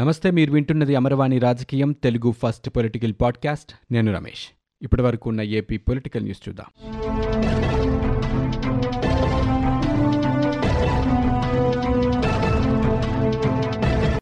నమస్తే మీరు వింటున్నది అమరవాణి రాజకీయం తెలుగు ఫస్ట్ పొలిటికల్ పాడ్కాస్ట్. నేను రమేష్. ఇప్పటి వరకు ఉన్న ఏపీ పొలిటికల్ న్యూస్ చూద్దాం.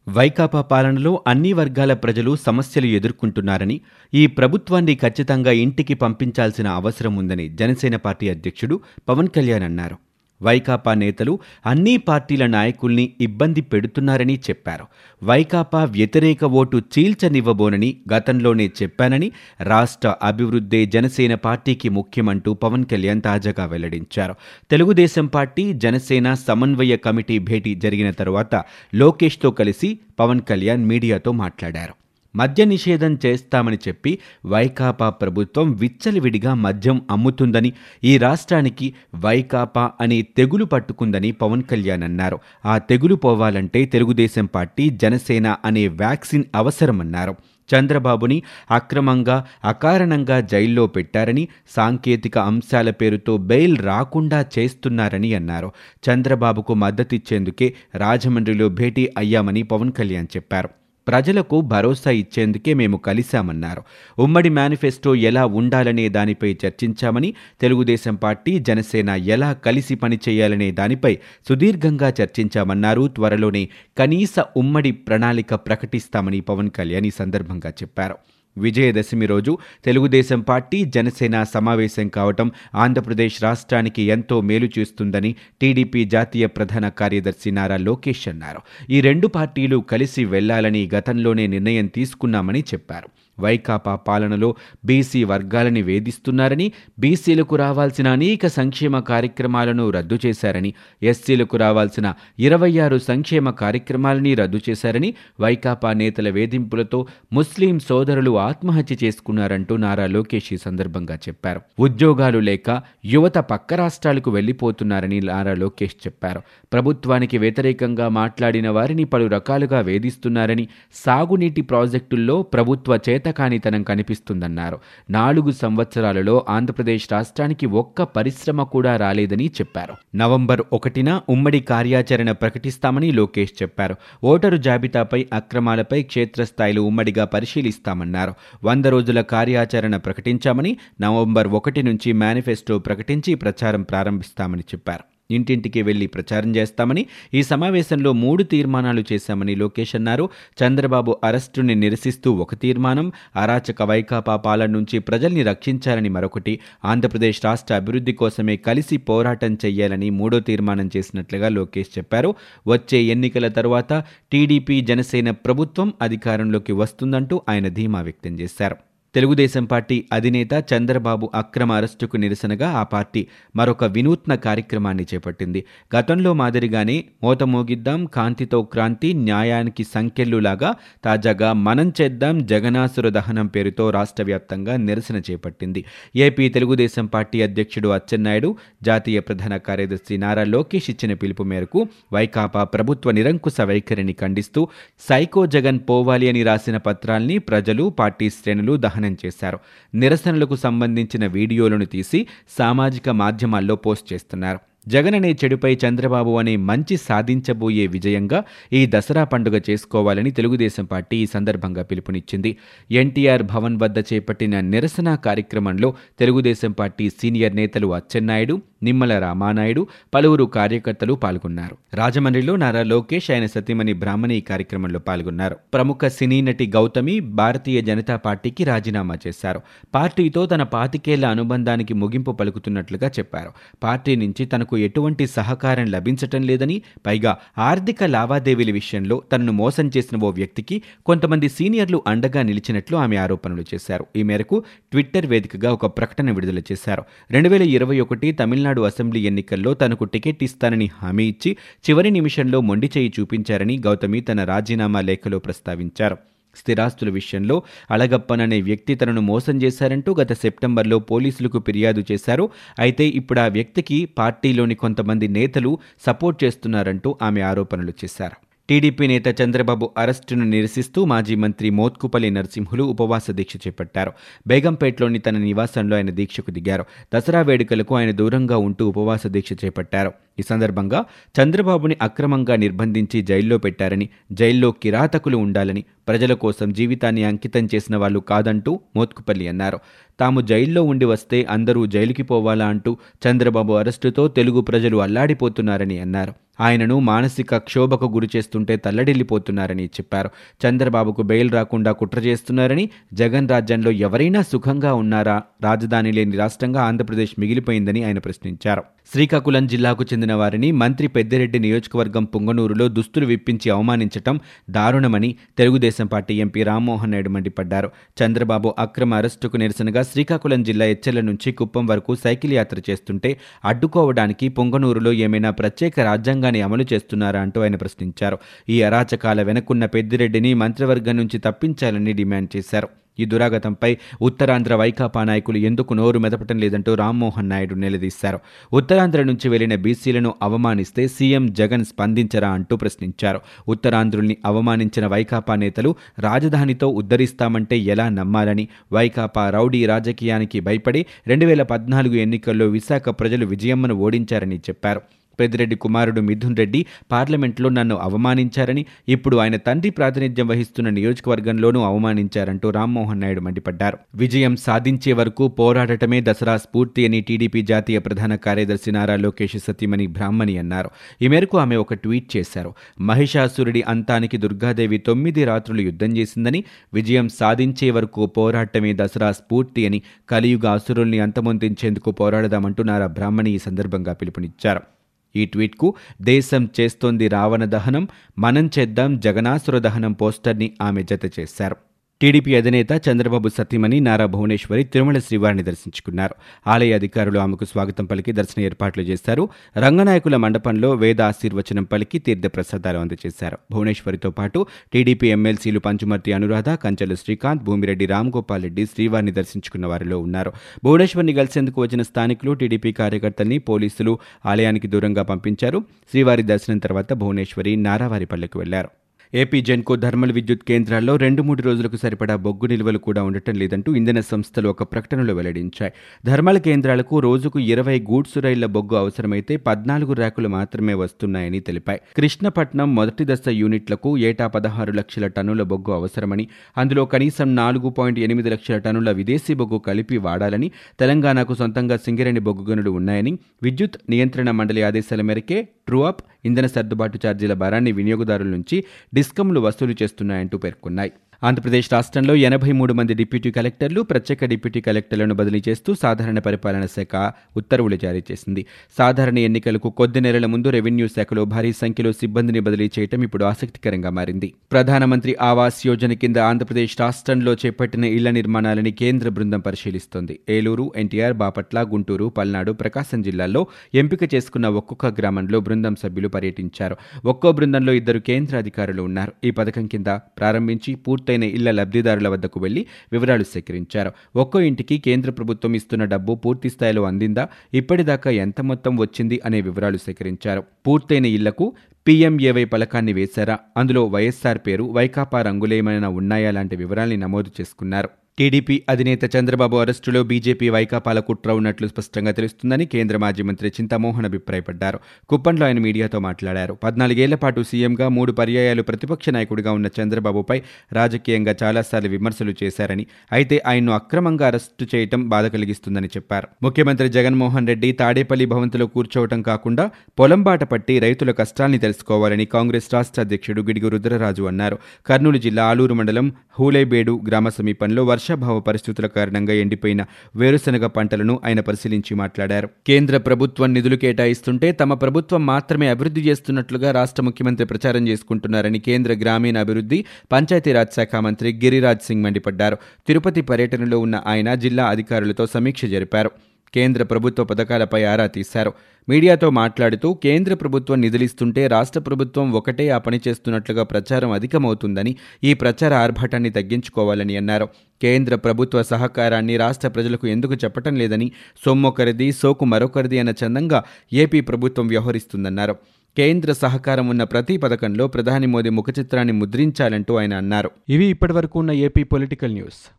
వైకాపా పాలనలో అన్ని వర్గాల ప్రజలు సమస్యలు ఎదుర్కొంటున్నారని ఈ ప్రభుత్వాన్ని ఖచ్చితంగా ఇంటికి పంపించాల్సిన అవసరం ఉందని జనసేన పార్టీ అధ్యక్షుడు పవన్ కళ్యాణ్ అన్నారు. వైకాపా నేతలు అన్ని పార్టీల నాయకుల్ని ఇబ్బంది పెడుతున్నారని చెప్పారు. వైకాపా వ్యతిరేక ఓటు చీల్చనివ్వబోనని గతంలోనే చెప్పానని రాష్ట్ర అభివృద్ధే జనసేన పార్టీకి ముఖ్యమంటూ పవన్ కళ్యాణ్ తాజాగా వెల్లడించారు. తెలుగుదేశం పార్టీ జనసేన సమన్వయ కమిటీ భేటీ జరిగిన తరువాత లోకేష్తో కలిసి పవన్ కళ్యాణ్ మీడియాతో మాట్లాడారు. మద్య నిషేధం చేస్తామని చెప్పి వైకాపా ప్రభుత్వం విచ్చలివిడిగా మద్యం అమ్ముతుందని ఈ రాష్ట్రానికి వైకాపా అనే తెగులు పట్టుకుందని పవన్ కళ్యాణ్ అన్నారు. ఆ తెగులు పోవాలంటే తెలుగుదేశం పార్టీ జనసేన అనే వ్యాక్సిన్ అవసరమన్నారు. చంద్రబాబుని అక్రమంగా అకారణంగా జైల్లో పెట్టారని సాంకేతిక అంశాల పేరుతో బెయిల్ రాకుండా చేస్తున్నారని అన్నారు. చంద్రబాబుకు మద్దతిచ్చేందుకే రాజమండ్రిలో భేటీ అయ్యామని పవన్ కళ్యాణ్ చెప్పారు. ప్రజలకు భరోసా ఇచ్చేందుకే మేము కలిశామన్నారు. ఉమ్మడి మేనిఫెస్టో ఎలా ఉండాలనే దానిపై చర్చించామని తెలుగుదేశం పార్టీ జనసేన ఎలా కలిసి పనిచేయాలనే దానిపై సుదీర్ఘంగా చర్చించామన్నారు. త్వరలోనే కనీస ఉమ్మడి ప్రణాళిక ప్రకటిస్తామని పవన్ కళ్యాణ్ ఈ సందర్భంగా చెప్పారు. విజయదశమి రోజు తెలుగుదేశం పార్టీ జనసేన సమావేశం కావటం ఆంధ్రప్రదేశ్ రాష్ట్రానికి ఎంతో మేలు చేస్తుందని టీడీపీ జాతీయ ప్రధాన కార్యదర్శి నారా లోకేష్ అన్నారు. ఈ రెండు పార్టీలు కలిసి వెళ్ళాలని గతంలోనే నిర్ణయం తీసుకున్నామని చెప్పారు. వైకాపా పాలనలో బీసీ వర్గాలని వేధిస్తున్నారని బీసీలకు రావాల్సిన అనేక సంక్షేమ కార్యక్రమాలను రద్దు చేశారని ఎస్సీలకు రావాల్సిన ఇరవై ఆరు సంక్షేమ కార్యక్రమాలని రద్దు చేశారని వైకాపా నేతల వేధింపులతో ముస్లిం సోదరులు ఆత్మహత్య చేసుకున్నారంటూ నారా లోకేష్ ఈ సందర్భంగా చెప్పారు. ఉద్యోగాలు లేక యువత పక్క రాష్ట్రాలకు వెళ్ళిపోతున్నారని నారా లోకేష్ చెప్పారు. ప్రభుత్వానికి వ్యతిరేకంగా మాట్లాడిన వారిని పలు రకాలుగా వేధిస్తున్నారని సాగునీటి ప్రాజెక్టుల్లో ప్రభుత్వ చేత చేతకానితనం కనిపిస్తుందన్నారు. నాలుగు సంవత్సరాలలో ఆంధ్రప్రదేశ్ రాష్ట్రానికి ఒక్క పరిశ్రమ కూడా రాలేదని చెప్పారు. నవంబర్ ఒకటిన ఉమ్మడి కార్యాచరణ ప్రకటిస్తామని లోకేష్ చెప్పారు. ఓటరు జాబితాపై అక్రమాలపై క్షేత్రస్థాయిలో ఉమ్మడిగా పరిశీలిస్తామన్నారు. వంద రోజుల కార్యాచరణ ప్రకటించామని నవంబర్ ఒకటి నుంచి మేనిఫెస్టో ప్రకటించి ప్రచారం ప్రారంభిస్తామని చెప్పారు. ఇంటింటికి వెళ్ళి ప్రచారం చేస్తామని ఈ సమావేశంలో మూడు తీర్మానాలు చేశామని లోకేష్ అన్నారు. చంద్రబాబు అరెస్టుని నిరసిస్తూ ఒక తీర్మానం అరాచక వైకాపా పాలన నుంచి ప్రజల్ని రక్షించాలని మరొకటి ఆంధ్రప్రదేశ్ రాష్ట్ర అభివృద్ధి కోసమే కలిసి పోరాటం చేయాలని మూడో తీర్మానం చేసినట్లుగా లోకేష్ చెప్పారు. వచ్చే ఎన్నికల తరువాత టీడీపీ జనసేన ప్రభుత్వం అధికారంలోకి వస్తుందంటూ ఆయన ధీమా వ్యక్తం చేశారు. తెలుగుదేశం పార్టీ అధినేత చంద్రబాబు అక్రమ అరెస్టుకు నిరసనగా ఆ పార్టీ మరొక వినూత్న కార్యక్రమాన్ని చేపట్టింది. గతంలో మాదిరిగానే మోత మోగిద్దాం కాంతితో క్రాంతి న్యాయానికి సంకెళ్ళులాగా తాజాగా మనం చేద్దాం జగనాసుర దహనం పేరుతో రాష్ట్ర వ్యాప్తంగా నిరసన చేపట్టింది. ఏపీ తెలుగుదేశం పార్టీ అధ్యక్షుడు అచ్చెన్నాయుడు జాతీయ ప్రధాన కార్యదర్శి నారా లోకేష్ ఇచ్చిన పిలుపు మేరకు వైకాపా ప్రభుత్వ నిరంకుశ వైఖరిని ఖండిస్తూ సైకో జగన్ పోవాలి అని రాసిన పత్రాల్ని ప్రజలు పార్టీ శ్రేణులు దహనం దహనం చేశారు. నిరసనలకు సంబంధించిన వీడియోలను తీసి సామాజిక మాధ్యమాల్లో పోస్ట్ చేస్తున్నారు. జగన్ అనే చెడుపై చంద్రబాబు అనే మంచి సాధించబోయే విజయంగా ఈ దసరా పండుగ చేసుకోవాలని తెలుగుదేశం పార్టీ ఈ సందర్భంగా పిలుపునిచ్చింది. ఎన్టీఆర్ భవన్ వద్ద చేపట్టిన నిరసన కార్యక్రమంలో తెలుగుదేశం పార్టీ సీనియర్ నేతలు అచ్చెన్నాయుడు నిమ్మల రామానాయుడు పలువురు కార్యకర్తలు పాల్గొన్నారు. రాజమండ్రిలో నారా లోకేష్ ఆయన సతీమణి బ్రాహ్మణి ఈ కార్యక్రమంలో పాల్గొన్నారు. ప్రముఖ సినీ నటి గౌతమి భారతీయ జనతా పార్టీకి రాజీనామా చేశారు. పార్టీతో తన పాతికేళ్ళ అనుబంధానికి ముగింపు పలుకుతున్నట్లుగా చెప్పారు. పార్టీ నుంచి తనకు ఎటువంటి సహకారం లభించటం లేదని పైగా ఆర్థిక లావాదేవీల విషయంలో తనను మోసం చేసిన ఓ వ్యక్తికి కొంతమంది సీనియర్లు అండగా నిలిచినట్లు ఆమె ఆరోపణలు చేశారు. ఈ మేరకు ట్విట్టర్ వేదికగా ఒక ప్రకటన విడుదల చేశారు. రెండు వేల ఇరవై ఒకటి తమిళనాడు అసెంబ్లీ ఎన్నికల్లో తనకు టికెట్ ఇస్తానని హామీ ఇచ్చి చివరి నిమిషంలో మొండి చేయి చూపించారని గౌతమి తన రాజీనామా లేఖలో ప్రస్తావించారు. స్థిరాస్తుల విషయంలో అళగప్పన్ అనే వ్యక్తి తనను మోసం చేశారంటూ గత సెప్టెంబర్లో పోలీసులకు ఫిర్యాదు చేశారు. అయితే ఇప్పుడు ఆ వ్యక్తికి పార్టీలోని కొంతమంది నేతలు సపోర్ట్ చేస్తున్నారంటూ ఆమె ఆరోపణలు చేశారు. టీడీపీ నేత చంద్రబాబు అరెస్టును నిరసిస్తూ మాజీ మంత్రి మోత్కుపల్లి నరసింహులు ఉపవాస దీక్ష చేపట్టారు. బేగంపేటలోని తన నివాసంలో ఆయన దీక్షకు దిగారు. దసరా వేడుకలకు ఆయన దూరంగా ఉంటూ ఉపవాస దీక్ష చేపట్టారు. ఈ సందర్భంగా చంద్రబాబుని అక్రమంగా నిర్బంధించి జైల్లో పెట్టారని జైల్లో కిరాతకులు ఉండాలని ప్రజల కోసం జీవితాన్ని అంకితం చేసిన వాళ్ళు కాదంటూ మోత్కుపల్లి అన్నారు. తాము జైల్లో ఉండి వస్తే అందరూ జైలుకి పోవాలా అంటూ చంద్రబాబు అరెస్టుతో తెలుగు ప్రజలు అల్లాడిపోతున్నారని అన్నారు. ఆయనను మానసిక క్షోభకు గురి చేస్తుంటే తల్లడిల్లిపోతున్నారని చెప్పారు. చంద్రబాబుకు బెయిల్ రాకుండా కుట్ర చేస్తున్నారని జగన్ రాజ్యంలో ఎవరైనా సుఖంగా ఉన్నారా? రాజధాని లేని రాష్ట్రంగా ఆంధ్రప్రదేశ్ మిగిలిపోయిందని ఆయన ప్రశ్నించారు. శ్రీకాకుళం జిల్లాకు చెందిన వారిని మంత్రి పెద్దిరెడ్డి నియోజకవర్గం పుంగనూరులో దుస్తులు విప్పించి అవమానించటం దారుణమని తెలుగుదేశం పార్టీ ఎంపీ రామ్మోహన్ నాయుడు మండిపడ్డారు. చంద్రబాబు అక్రమ అరెస్టుకు నిరసనగా శ్రీకాకుళం జిల్లా ఎచ్చెల నుంచి కుప్పం వరకు సైకిల్ యాత్ర చేస్తుంటే అడ్డుకోవడానికి పొంగనూరులో ఏమైనా ప్రత్యేక రాజ్యాంగాన్ని అమలు చేస్తున్నారా అంటూ ఆయన ప్రశ్నించారు. ఈ అరాచకాల వెనుకున్న పెద్దిరెడ్డిని మంత్రివర్గం నుంచి తప్పించాలని డిమాండ్ చేశారు. ఈ దురాగతంపై ఉత్తరాంధ్ర వైకాపా నాయకులు ఎందుకు నోరు మెదపటం లేదంటూ రామ్మోహన్ నాయుడు నిలదీశారు. ఉత్తరాంధ్ర నుంచి వెళ్ళిన బీసీలను అవమానిస్తే సీఎం జగన్ స్పందించరా అంటూ ప్రశ్నించారు. ఉత్తరాంధ్రుల్ని అవమానించిన వైకాపా నేతలు రాజధానితో ఉద్ధరిస్తామంటే ఎలా నమ్మాలని? వైకాపా రౌడీ రాజకీయానికి భయపడి రెండు వేల పద్నాలుగు ఎన్నికల్లో విశాఖ ప్రజలు విజయమ్మను ఓడించారని చెప్పారు. పెద్దిరెడ్డి కుమారుడు మిథున్ రెడ్డి పార్లమెంట్లో నన్ను అవమానించారని ఇప్పుడు ఆయన తండ్రి ప్రాతినిధ్యం వహిస్తున్న నియోజకవర్గంలోనూ అవమానించారంటూ రామ్మోహన్ నాయుడు మండిపడ్డారు. విజయం సాధించే వరకు పోరాడటమే దసరా స్ఫూర్తి అని టీడీపీ జాతీయ ప్రధాన కార్యదర్శి నారా లోకేష్ సతీమణి బ్రాహ్మణి అన్నారు. ఈ మేరకు ఆమె ఒక ట్వీట్ చేశారు. మహిషాసురుడి అంతానికి దుర్గాదేవి తొమ్మిది రాత్రులు యుద్ధం చేసిందని విజయం సాధించే వరకు పోరాటమే దసరా స్ఫూర్తి అని కలియుగ అసురుల్ని అంతమొందించేందుకు పోరాడదామంటూ నారా బ్రాహ్మణి ఈ సందర్భంగా పిలుపునిచ్చారు. ఈ ట్వీట్కు దేశం చేస్తోంది రావణ దహనం మనం చేద్దాం జగనాసుర దహనం పోస్టర్ని ఆమె జత చేశారు. టీడీపీ అధినేత చంద్రబాబు సతీమణి నారా భువనేశ్వరి తిరుమల శ్రీవారిని దర్శించుకున్నారు. ఆలయ అధికారులు ఆమెకు స్వాగతం పలికి దర్శన ఏర్పాట్లు చేశారు. రంగనాయకుల మండపంలో వేద ఆశీర్వచనం పలికి తీర్థప్రసాదాలు అందజేశారు. భువనేశ్వరితో పాటు టీడీపీ ఎమ్మెల్సీలు పంచుమర్తి అనురాధ కంచెల శ్రీకాంత్ భూమిరెడ్డి రామ్గోపాల్ రెడ్డి శ్రీవారిని దర్శించుకున్న వారిలో ఉన్నారు. భువనేశ్వరిని కలిసేందుకు వచ్చిన స్థానికులు టీడీపీ కార్యకర్తల్ని పోలీసులు ఆలయానికి దూరంగా పంపించారు. శ్రీవారి దర్శనం తర్వాత భువనేశ్వరి నారావారిపల్లెకు వెళ్ళారు. ఏపీ జెన్కో థర్మల్ విద్యుత్ కేంద్రాల్లో రెండు మూడు రోజులకు సరిపడా బొగ్గు నిల్వలు కూడా ఉండటం లేదంటూ ఇంధన సంస్థలు ఒక ప్రకటనలో వెల్లడించాయి. థర్మల్ కేంద్రాలకు రోజుకు ఇరవై గూడ్స్ రైళ్ళ బొగ్గు అవసరమైతే పద్నాలుగు ర్యాకులు మాత్రమే వస్తున్నాయని తెలిపాయి. కృష్ణపట్నం మొదటి దశ యూనిట్లకు ఏటా పదహారు లక్షల టన్నుల బొగ్గు అవసరమని అందులో కనీసం నాలుగు పాయింట్ ఎనిమిది లక్షల టన్నుల విదేశీ బొగ్గు కలిపి వాడాలని తెలంగాణకు సొంతంగా సింగరేణి బొగ్గు గనులు ఉన్నాయని విద్యుత్ నియంత్రణ మండలి ఆదేశాల మేరకే ట్రూఅప్ ఇంధన సర్దుబాటు ఛార్జీల భారాన్ని వినియోగదారుల నుంచి డిస్కంలు వసూలు చేస్తున్నాయంటూ పేర్కొన్నాయి. ఆంధ్రప్రదేశ్ రాష్ట్రంలో ఎనభై మూడు మంది డిప్యూటీ కలెక్టర్లు ప్రత్యేక డిప్యూటీ కలెక్టర్లను బదిలీ చేస్తూ సాధారణ పరిపాలన శాఖ ఉత్తర్వులు జారీ చేసింది. సాధారణ ఎన్నికలకు కొద్ది నెలల ముందు రెవెన్యూ శాఖలో భారీ సంఖ్యలో సిబ్బందిని బదిలీ చేయటం ఇప్పుడు ఆసక్తికరంగా మారింది. ప్రధానమంత్రి ఆవాస్ యోజన కింద ఆంధ్రప్రదేశ్ రాష్ట్రంలో చేపట్టిన ఇళ్ళ నిర్మాణాలని కేంద్ర బృందం పరిశీలిస్తోంది. ఏలూరు ఎన్టీఆర్ బాపట్ల గుంటూరు పల్నాడు ప్రకాశం జిల్లాల్లో ఎంపిక చేసుకున్న ఒక్కొక్క గ్రామంలో బృందం సభ్యులు పర్యటించారు. ఒక్కో బృందంలో ఇద్దరు కేంద్ర అధికారులు ఉన్నారు. ఈ పథకం కింద ప్రారంభించి పూర్తి పూర్తయిన ఇళ్ళ లబ్ధిదారుల వద్దకు వెళ్ళి వివరాలు సేకరించారు. ఒక్కో ఇంటికి కేంద్ర ప్రభుత్వం ఇస్తున్న డబ్బు పూర్తి స్థాయిలో అందిందా ఇప్పటిదాకా ఎంత మొత్తం వచ్చింది అనే వివరాలు సేకరించారు. పూర్తయిన ఇళ్ళకు పీఎంఏవై పథకాన్ని వేశారా? అందులో వైఎస్ఆర్ పేరు వైకాపా రంగులేమైనా ఉన్నాయా లాంటి వివరాల్ని నమోదు చేసుకున్నారు. టీడీపీ అధినేత చంద్రబాబు అరెస్టులో బీజేపీ వైకాపాల కుట్ర ఉన్నట్లు స్పష్టంగా తెలుస్తుందని కేంద్ర మాజీ మంత్రి చింతమోహన్ అభిప్రాయపడ్డారు. కుప్పంలో ఆయన మీడియాతో మాట్లాడారు. పద్నాలుగేళ్ళ పాటు సీఎంగా మూడు పర్యాయాలు ప్రతిపక్ష నాయకుడిగా ఉన్న చంద్రబాబుపై రాజకీయంగా చాలాసార్లు విమర్శలు చేశారని అయితే ఆయన్ను అక్రమంగా అరెస్టు చేయటం బాధ కలిగిస్తుందని చెప్పారు. ముఖ్యమంత్రి జగన్మోహన్ రెడ్డి తాడేపల్లి భవంతిలో కూర్చోవటం కాకుండా పొలం బాట పట్టి రైతుల కష్టాల్ని తెలుసుకోవాలని కాంగ్రెస్ రాష్ట్ర అధ్యక్షుడు గిడిగు రుద్రరాజు అన్నారు. కర్నూలు జిల్లా ఆలూరు మండలం హూలేబేడు గ్రామ సమీపంలో వర్షాభావ పరిస్థితుల కారణంగా ఎండిపోయిన వేరుశనగ పంటలను ఆయన పరిశీలించి మాట్లాడారు. కేంద్ర ప్రభుత్వం నిధులు కేటాయిస్తుంటే తమ ప్రభుత్వం మాత్రమే అభివృద్ధి చేస్తున్నట్లుగా రాష్ట్ర ముఖ్యమంత్రి ప్రచారం చేసుకుంటున్నారని కేంద్ర గ్రామీణ అభివృద్ధి పంచాయతీరాజ్ శాఖ మంత్రి గిరిరాజ్ సింగ్ మండిపడ్డారు. తిరుపతి పర్యటనలో ఉన్న ఆయన జిల్లా అధికారులతో సమీక్ష జరిపారు. కేంద్ర ప్రభుత్వ పథకాలపై ఆరా తీశారు. మీడియాతో మాట్లాడుతూ కేంద్ర ప్రభుత్వం నిధులిస్తుంటే రాష్ట్ర ప్రభుత్వం ఒకటే ఆ పని చేస్తున్నట్లుగా ప్రచారం అధికమవుతుందని ఈ ప్రచార ఆర్భాటాన్ని తగ్గించుకోవాలని అన్నారు. కేంద్ర ప్రభుత్వ సహకారాన్ని రాష్ట్ర ప్రజలకు ఎందుకు చెప్పటం లేదని సొమ్మొకరిది సోకు మరొకరిది అన్న చందంగా ఏపీ ప్రభుత్వం వ్యవహరిస్తుందన్నారు. కేంద్ర సహకారం ఉన్న ప్రతి పథకంలో ప్రధాని మోదీ ముఖచిత్రాన్ని ముద్రించాలంటూ ఆయన అన్నారు. ఇవి ఇప్పటివరకు ఉన్న ఏపీ పొలిటికల్ న్యూస్.